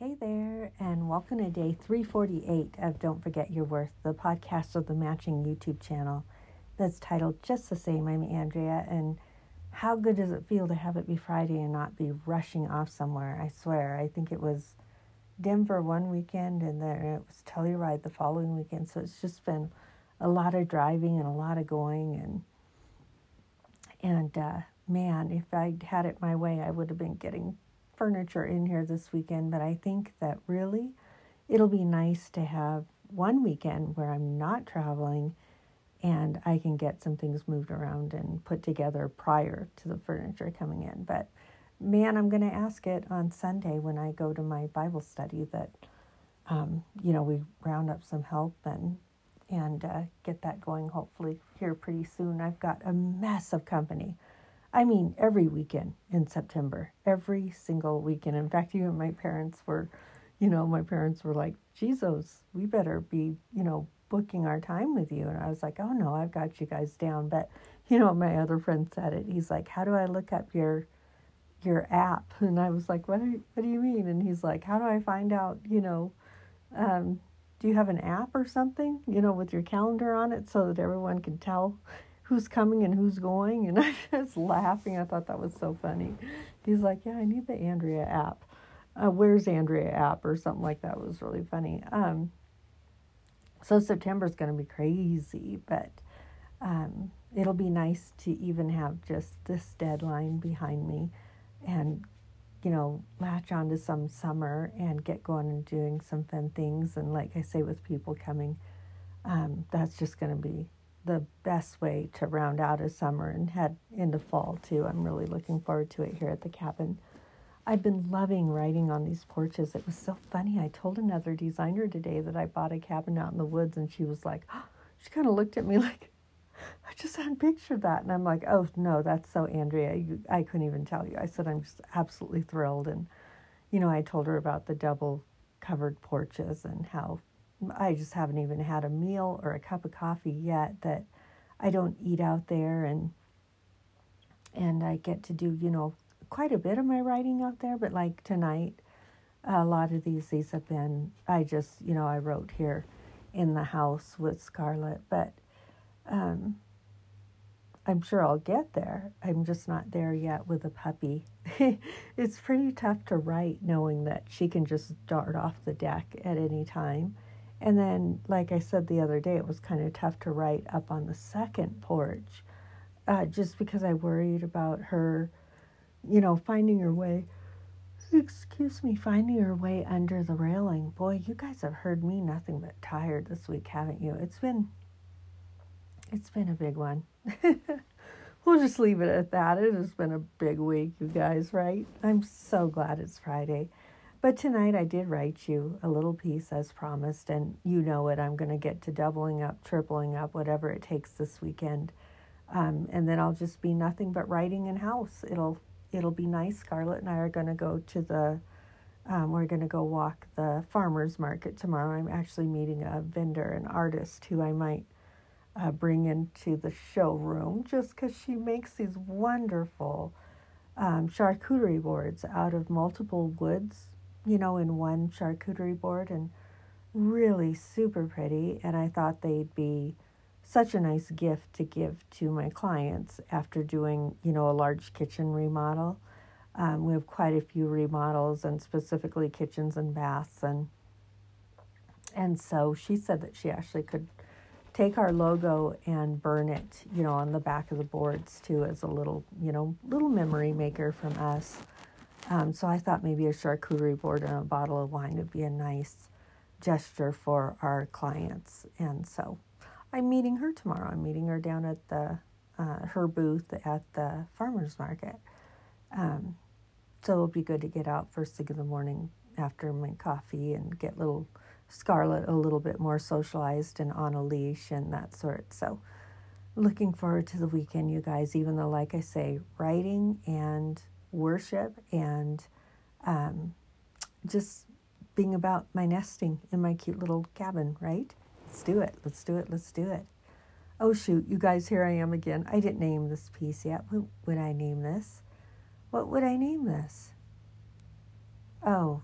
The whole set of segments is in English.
Hey there, and welcome to day 348 of Don't Forget Your Worth, the podcast of the matching YouTube channel that's titled just the same. I'm Andrea, and how good does it feel to have it be Friday and not be rushing off somewhere? I swear, I think it was Denver one weekend and then it was Telluride the following weekend, so it's just been a lot of driving and a lot of going and and uh, man, if I'd had it my way, I would have been getting furniture in here this weekend. But I think that really it'll be nice to have one weekend where I'm not traveling and I can get some things moved around and put together prior to the furniture coming in. But man, I'm going to ask it on Sunday when I go to my Bible study that, um, you know, we round up some help and and uh, get that going hopefully here pretty soon. I've got a mess of company. I mean, every weekend in September, every single weekend. In fact, even my parents were, you know, my parents were like, Jesus, we better be, you know, booking our time with you. And I was like, oh no, I've got you guys down. But, you know, my other friend said it. He's like, how do I look up your your app? And I was like, what, are, what do you mean? And he's like, how do I find out, you know, um, do you have an app or something, you know, with your calendar on it so that everyone can tell who's coming and who's going? And I was laughing. I thought that was so funny. He's like, yeah, I need the Andrea app. Uh, where's Andrea app or something like that it was really funny. Um, so September's going to be crazy, but um, it'll be nice to even have just this deadline behind me and you know, latch on to some summer and get going and doing some fun things. And like I say, with people coming, um, that's just going to be the best way to round out a summer and head into fall too. I'm really looking forward to it here at the cabin. I've been loving writing on these porches. It was so funny. I told another designer today that I bought a cabin out in the woods, and she was like, oh, she kind of looked at me like, I just hadn't pictured that. And I'm like, oh, no, that's so Andrea. You, I couldn't even tell you. I said, I'm just absolutely thrilled. And, you know, I told her about the double covered porches and how I just haven't even had a meal or a cup of coffee yet that I don't eat out there. And, and I get to do, you know, quite a bit of my writing out there. But like tonight, a lot of these, these have been, I just, you know, I wrote here in the house with Scarlett. But, um, I'm sure I'll get there. I'm just not there yet with a puppy. it's pretty tough to write knowing that she can just dart off the deck at any time. And then, like I said the other day, it was kind of tough to write up on the second porch uh, just because I worried about her, you know, finding her way. Excuse me, finding her way under the railing. Boy, you guys have heard me nothing but tired this week, haven't you? It's been it's been a big one. we'll just leave it at that. It has been a big week, you guys, right? I'm so glad it's Friday. But tonight I did write you a little piece as promised, and you know it. I'm going to get to doubling up, tripling up, whatever it takes this weekend. Um, and then I'll just be nothing but writing in house. It'll it'll be nice. Scarlett and I are going to go to the um, we're going to go walk the farmers market tomorrow. I'm actually meeting a vendor, an artist who I might uh, bring into the showroom just because she makes these wonderful um, charcuterie boards out of multiple woods, you know, in one charcuterie board and really super pretty. And I thought they'd be such a nice gift to give to my clients after doing, you know, a large kitchen remodel. Um, we have quite a few remodels and specifically kitchens and baths and and so she said that she actually could take our logo and burn it, you know, on the back of the boards too as a little, you know, little memory maker from us. Um, so I thought maybe a charcuterie board and a bottle of wine would be a nice gesture for our clients. And so I'm meeting her tomorrow. I'm meeting her down at the uh, her booth at the farmers market. Um, so it'll be good to get out first thing in the morning after my coffee and get little Scarlett a little bit more socialized and on a leash and that sort. So, looking forward to the weekend, you guys, even though, like I say, writing and worship and um, just being about my nesting in my cute little cabin, right? Let's do it. Let's do it. Let's do it. Oh, shoot, you guys, here I am again. I didn't name this piece yet. What would I name this? What would I name this? Oh,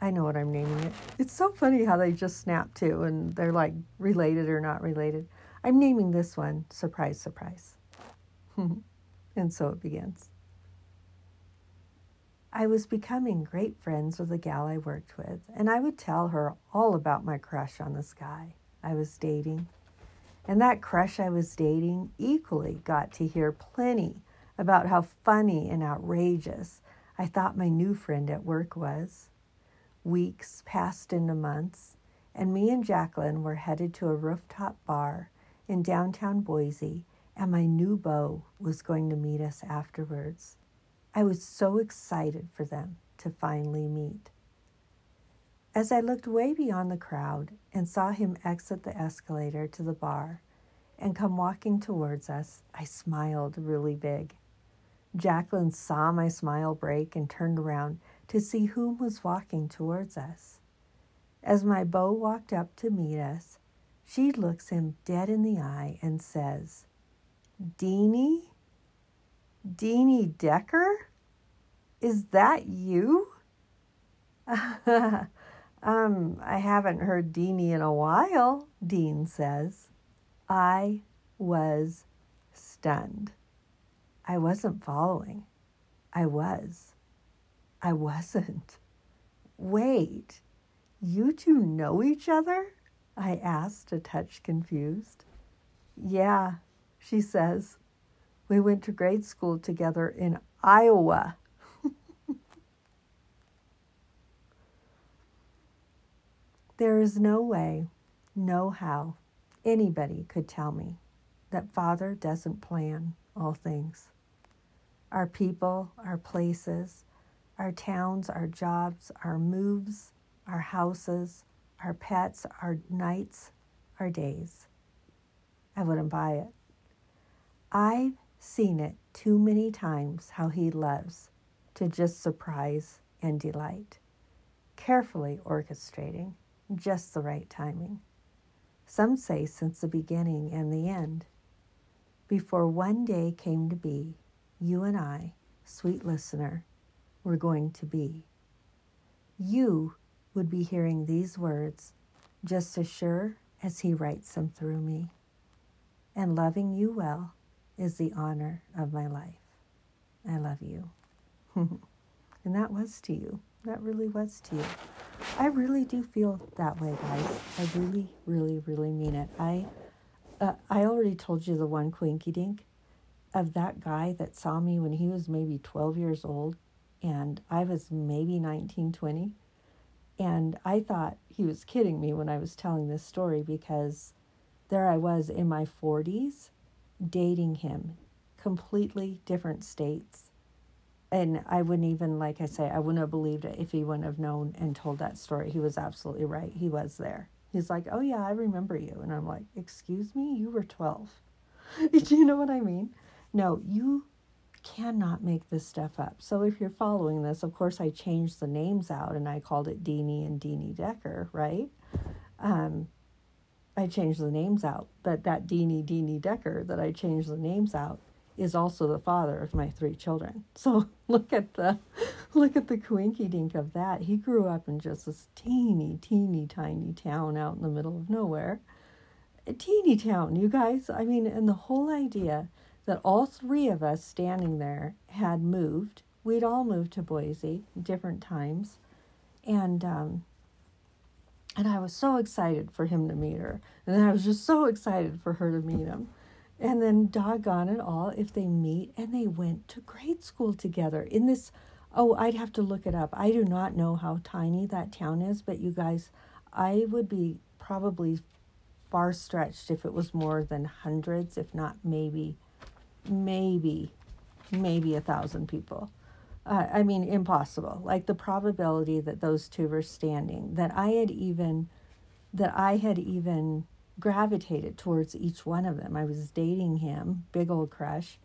I know what I'm naming it. It's so funny how they just snap to and they're like related or not related. I'm naming this one Surprise, Surprise. and so it begins. I was becoming great friends with a gal I worked with, and I would tell her all about my crush on this guy I was dating. And that crush I was dating equally got to hear plenty about how funny and outrageous I thought my new friend at work was. Weeks passed into months, and me and Jacqueline were headed to a rooftop bar in downtown Boise, and my new beau was going to meet us afterwards. I was so excited for them to finally meet. As I looked way beyond the crowd and saw him exit the escalator to the bar and come walking towards us, I smiled really big. Jacqueline saw my smile break and turned around to see whom was walking towards us. As my beau walked up to meet us, she looks him dead in the eye and says, Deanie? Deanie Decker? Is that you? um, I haven't heard Deanie in a while, Dean says. I was stunned. I wasn't following. I was. I wasn't. Wait, you two know each other? I asked, a touch confused. Yeah, she says. We went to grade school together in Iowa. there is no way, no how, anybody could tell me that Father doesn't plan all things. Our people, our places, our towns, our jobs, our moves, our houses, our pets, our nights, our days. I wouldn't buy it. I've seen it too many times how he loves to just surprise and delight, carefully orchestrating just the right timing. Some say since the beginning and the end. Before one day came to be, you and I, sweet listener, were going to be. You would be hearing these words just as sure as He writes them through me. And loving you well is the honor of my life. I love you. and that was to you. That really was to you. I really do feel that way, guys. I really, really, really mean it. I, uh, I already told you the one quinky dink of that guy that saw me when he was maybe 12 years old and I was maybe 19, 20. And I thought he was kidding me when I was telling this story because there I was in my 40s dating him, completely different states. And I wouldn't even, like I say, I wouldn't have believed it if he wouldn't have known and told that story. He was absolutely right. He was there. He's like, Oh, yeah, I remember you. And I'm like, Excuse me? You were 12. Do you know what I mean? No, you cannot make this stuff up. So if you're following this, of course, I changed the names out and I called it Deanie and Deanie Decker, right? Um, I changed the names out, but that Deanie Deanie Decker that I changed the names out is also the father of my three children. So look at the look at the quinky dink of that. He grew up in just this teeny, teeny, tiny town out in the middle of nowhere. A teeny town, you guys. I mean, and the whole idea that all three of us standing there had moved. We'd all moved to Boise different times, and um, and I was so excited for him to meet her, and I was just so excited for her to meet him. And then, doggone it all, if they meet and they went to grade school together in this, oh, I'd have to look it up. I do not know how tiny that town is, but you guys, I would be probably far stretched if it was more than hundreds, if not maybe maybe, maybe a thousand people. Uh, I mean, impossible. Like the probability that those two were standing, that I had even, that I had even gravitated towards each one of them. I was dating him, big old crush,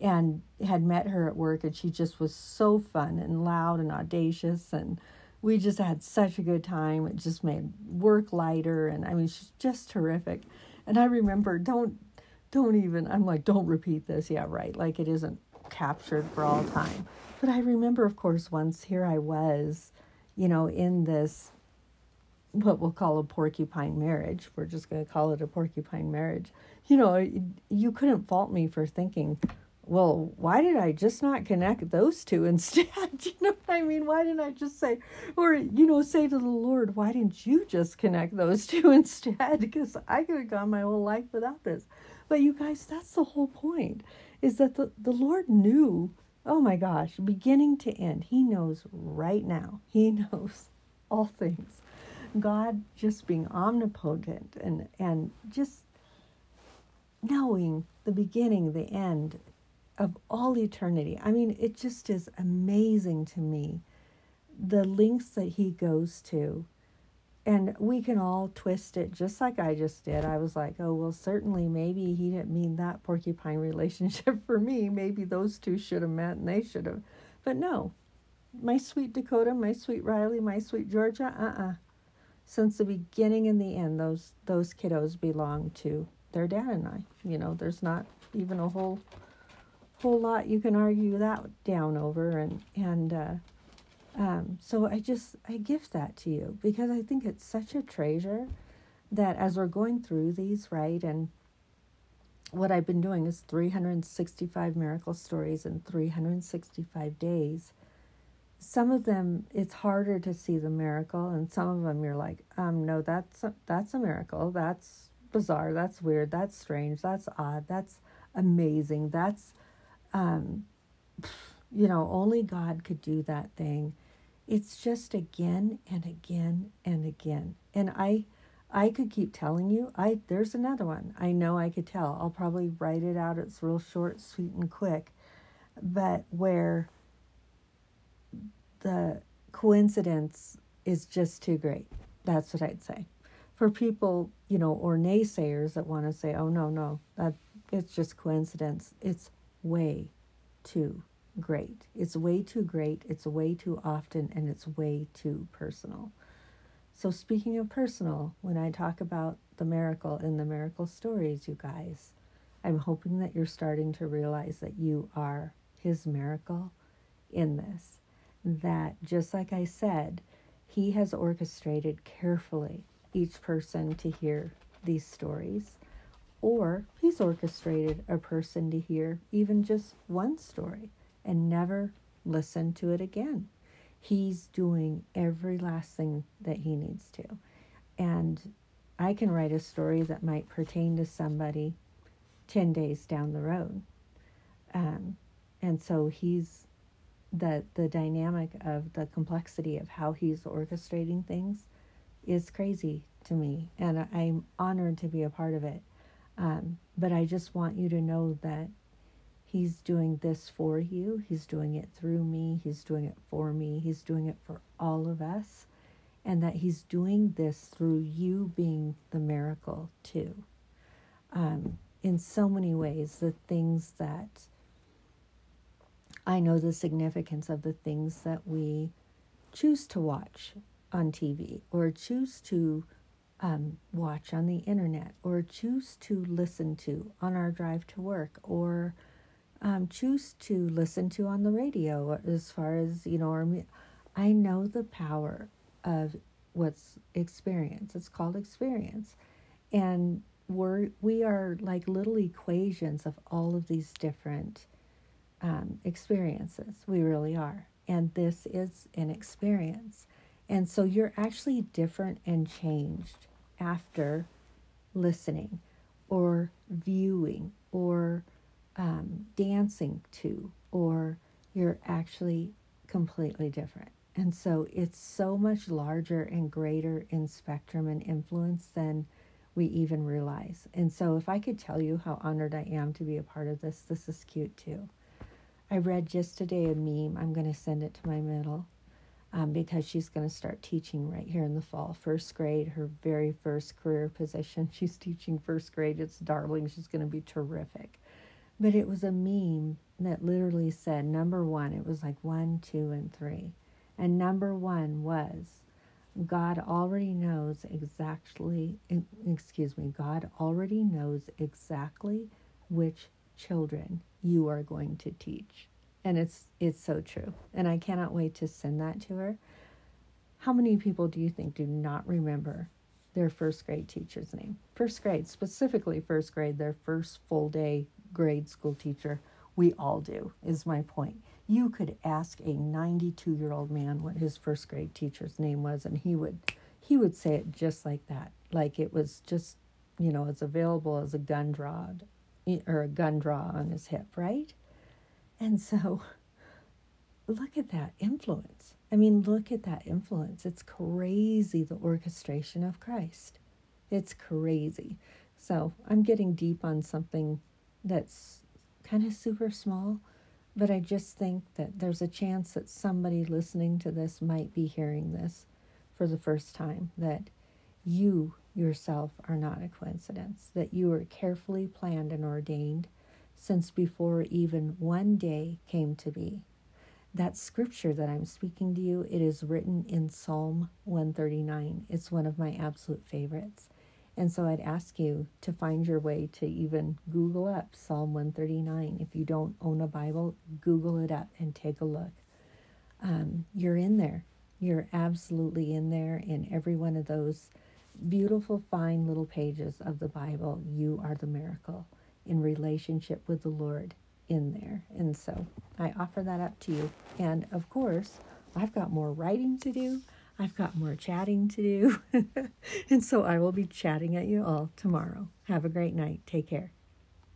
and had met her at work, and she just was so fun and loud and audacious, and we just had such a good time. It just made work lighter, and I mean, she's just terrific. And I remember, don't don't even, I'm like, don't repeat this. Yeah, right. Like it isn't captured for all time. But I remember, of course, once here I was, you know, in this, what we'll call a porcupine marriage, we're just going to call it a porcupine marriage, you know, you couldn't fault me for thinking, well, why did I just not connect those two instead? you know what I mean? Why didn't I just say, or, you know, say to the Lord, why didn't you just connect those two instead? Because I could have gone my whole life without this. But you guys, that's the whole point, is that the, the Lord knew, oh my gosh, beginning to end, He knows right now. He knows all things. God just being omnipotent and, and just knowing the beginning, the end, of all eternity. I mean, it just is amazing to me the lengths that he goes to. And we can all twist it just like I just did. I was like, oh, well, certainly maybe he didn't mean that porcupine relationship for me. Maybe those two should have met and they should have. But no, my sweet Dakota, my sweet Riley, my sweet Georgia, uh uh-uh. uh Since the beginning and the end, those, those kiddos belong to their dad and I. You know, there's not even a whole whole lot you can argue that down over and and uh, um, so I just I gift that to you because I think it's such a treasure that as we're going through these right and what I've been doing is 365 miracle stories in 365 days. Some of them it's harder to see the miracle, and some of them you're like, um, no, that's a, that's a miracle. That's bizarre. That's weird. That's strange. That's odd. That's amazing. That's um, you know, only God could do that thing. It's just again and again and again. And I I could keep telling you. I there's another one. I know I could tell. I'll probably write it out. It's real short, sweet and quick. But where the coincidence is just too great. That's what I'd say. For people, you know, or naysayers that want to say, "Oh no, no, that it's just coincidence." It's way too great. It's way too great, it's way too often, and it's way too personal. So, speaking of personal, when I talk about the miracle in the miracle stories, you guys, I'm hoping that you're starting to realize that you are His miracle in this. That, just like I said, He has orchestrated carefully each person to hear these stories or he's orchestrated a person to hear even just one story and never listen to it again. He's doing every last thing that he needs to. And I can write a story that might pertain to somebody 10 days down the road. Um, and so he's the the dynamic of the complexity of how he's orchestrating things is crazy to me and I'm honored to be a part of it. Um, but I just want you to know that He's doing this for you. He's doing it through me. He's doing it for me. He's doing it for all of us. And that He's doing this through you being the miracle too. Um, in so many ways, the things that I know the significance of the things that we choose to watch on TV or choose to um, watch on the internet or choose to listen to on our drive to work or um, choose to listen to on the radio as far as you know our, i know the power of what's experience. It's called experience. And we're we are like little equations of all of these different um, experiences. We really are. And this is an experience. And so you're actually different and changed after listening or viewing or um, dancing to, or you're actually completely different. And so it's so much larger and greater in spectrum and influence than we even realize. And so, if I could tell you how honored I am to be a part of this, this is cute too. I read just today a meme. I'm going to send it to my middle um, because she's going to start teaching right here in the fall. First grade, her very first career position. She's teaching first grade. It's darling. She's going to be terrific. But it was a meme that literally said number one, it was like one, two, and three. And number one was God already knows exactly, excuse me, God already knows exactly which children you are going to teach and it's it's so true and i cannot wait to send that to her How many people do you think do not remember their first grade teacher's name? First grade, specifically first grade, their first full day grade school teacher. We all do, is my point. You could ask a 92 year old man what his first grade teacher's name was, and he would he would say it just like that, like it was just, you know, as available as a gun draw or a gun draw on his hip, right? And so look at that influence. I mean, look at that influence. It's crazy the orchestration of Christ. It's crazy. So I'm getting deep on something that's kind of super small, but I just think that there's a chance that somebody listening to this might be hearing this for the first time that you yourself are not a coincidence, that you were carefully planned and ordained since before even one day came to be. That scripture that I'm speaking to you, it is written in Psalm 139. It's one of my absolute favorites. And so I'd ask you to find your way to even Google up Psalm 139. If you don't own a Bible, Google it up and take a look. Um, you're in there. You're absolutely in there in every one of those beautiful, fine little pages of the Bible. You are the miracle in relationship with the Lord in there. And so I offer that up to you. And of course, I've got more writing to do. I've got more chatting to do. and so I will be chatting at you all tomorrow. Have a great night. Take care.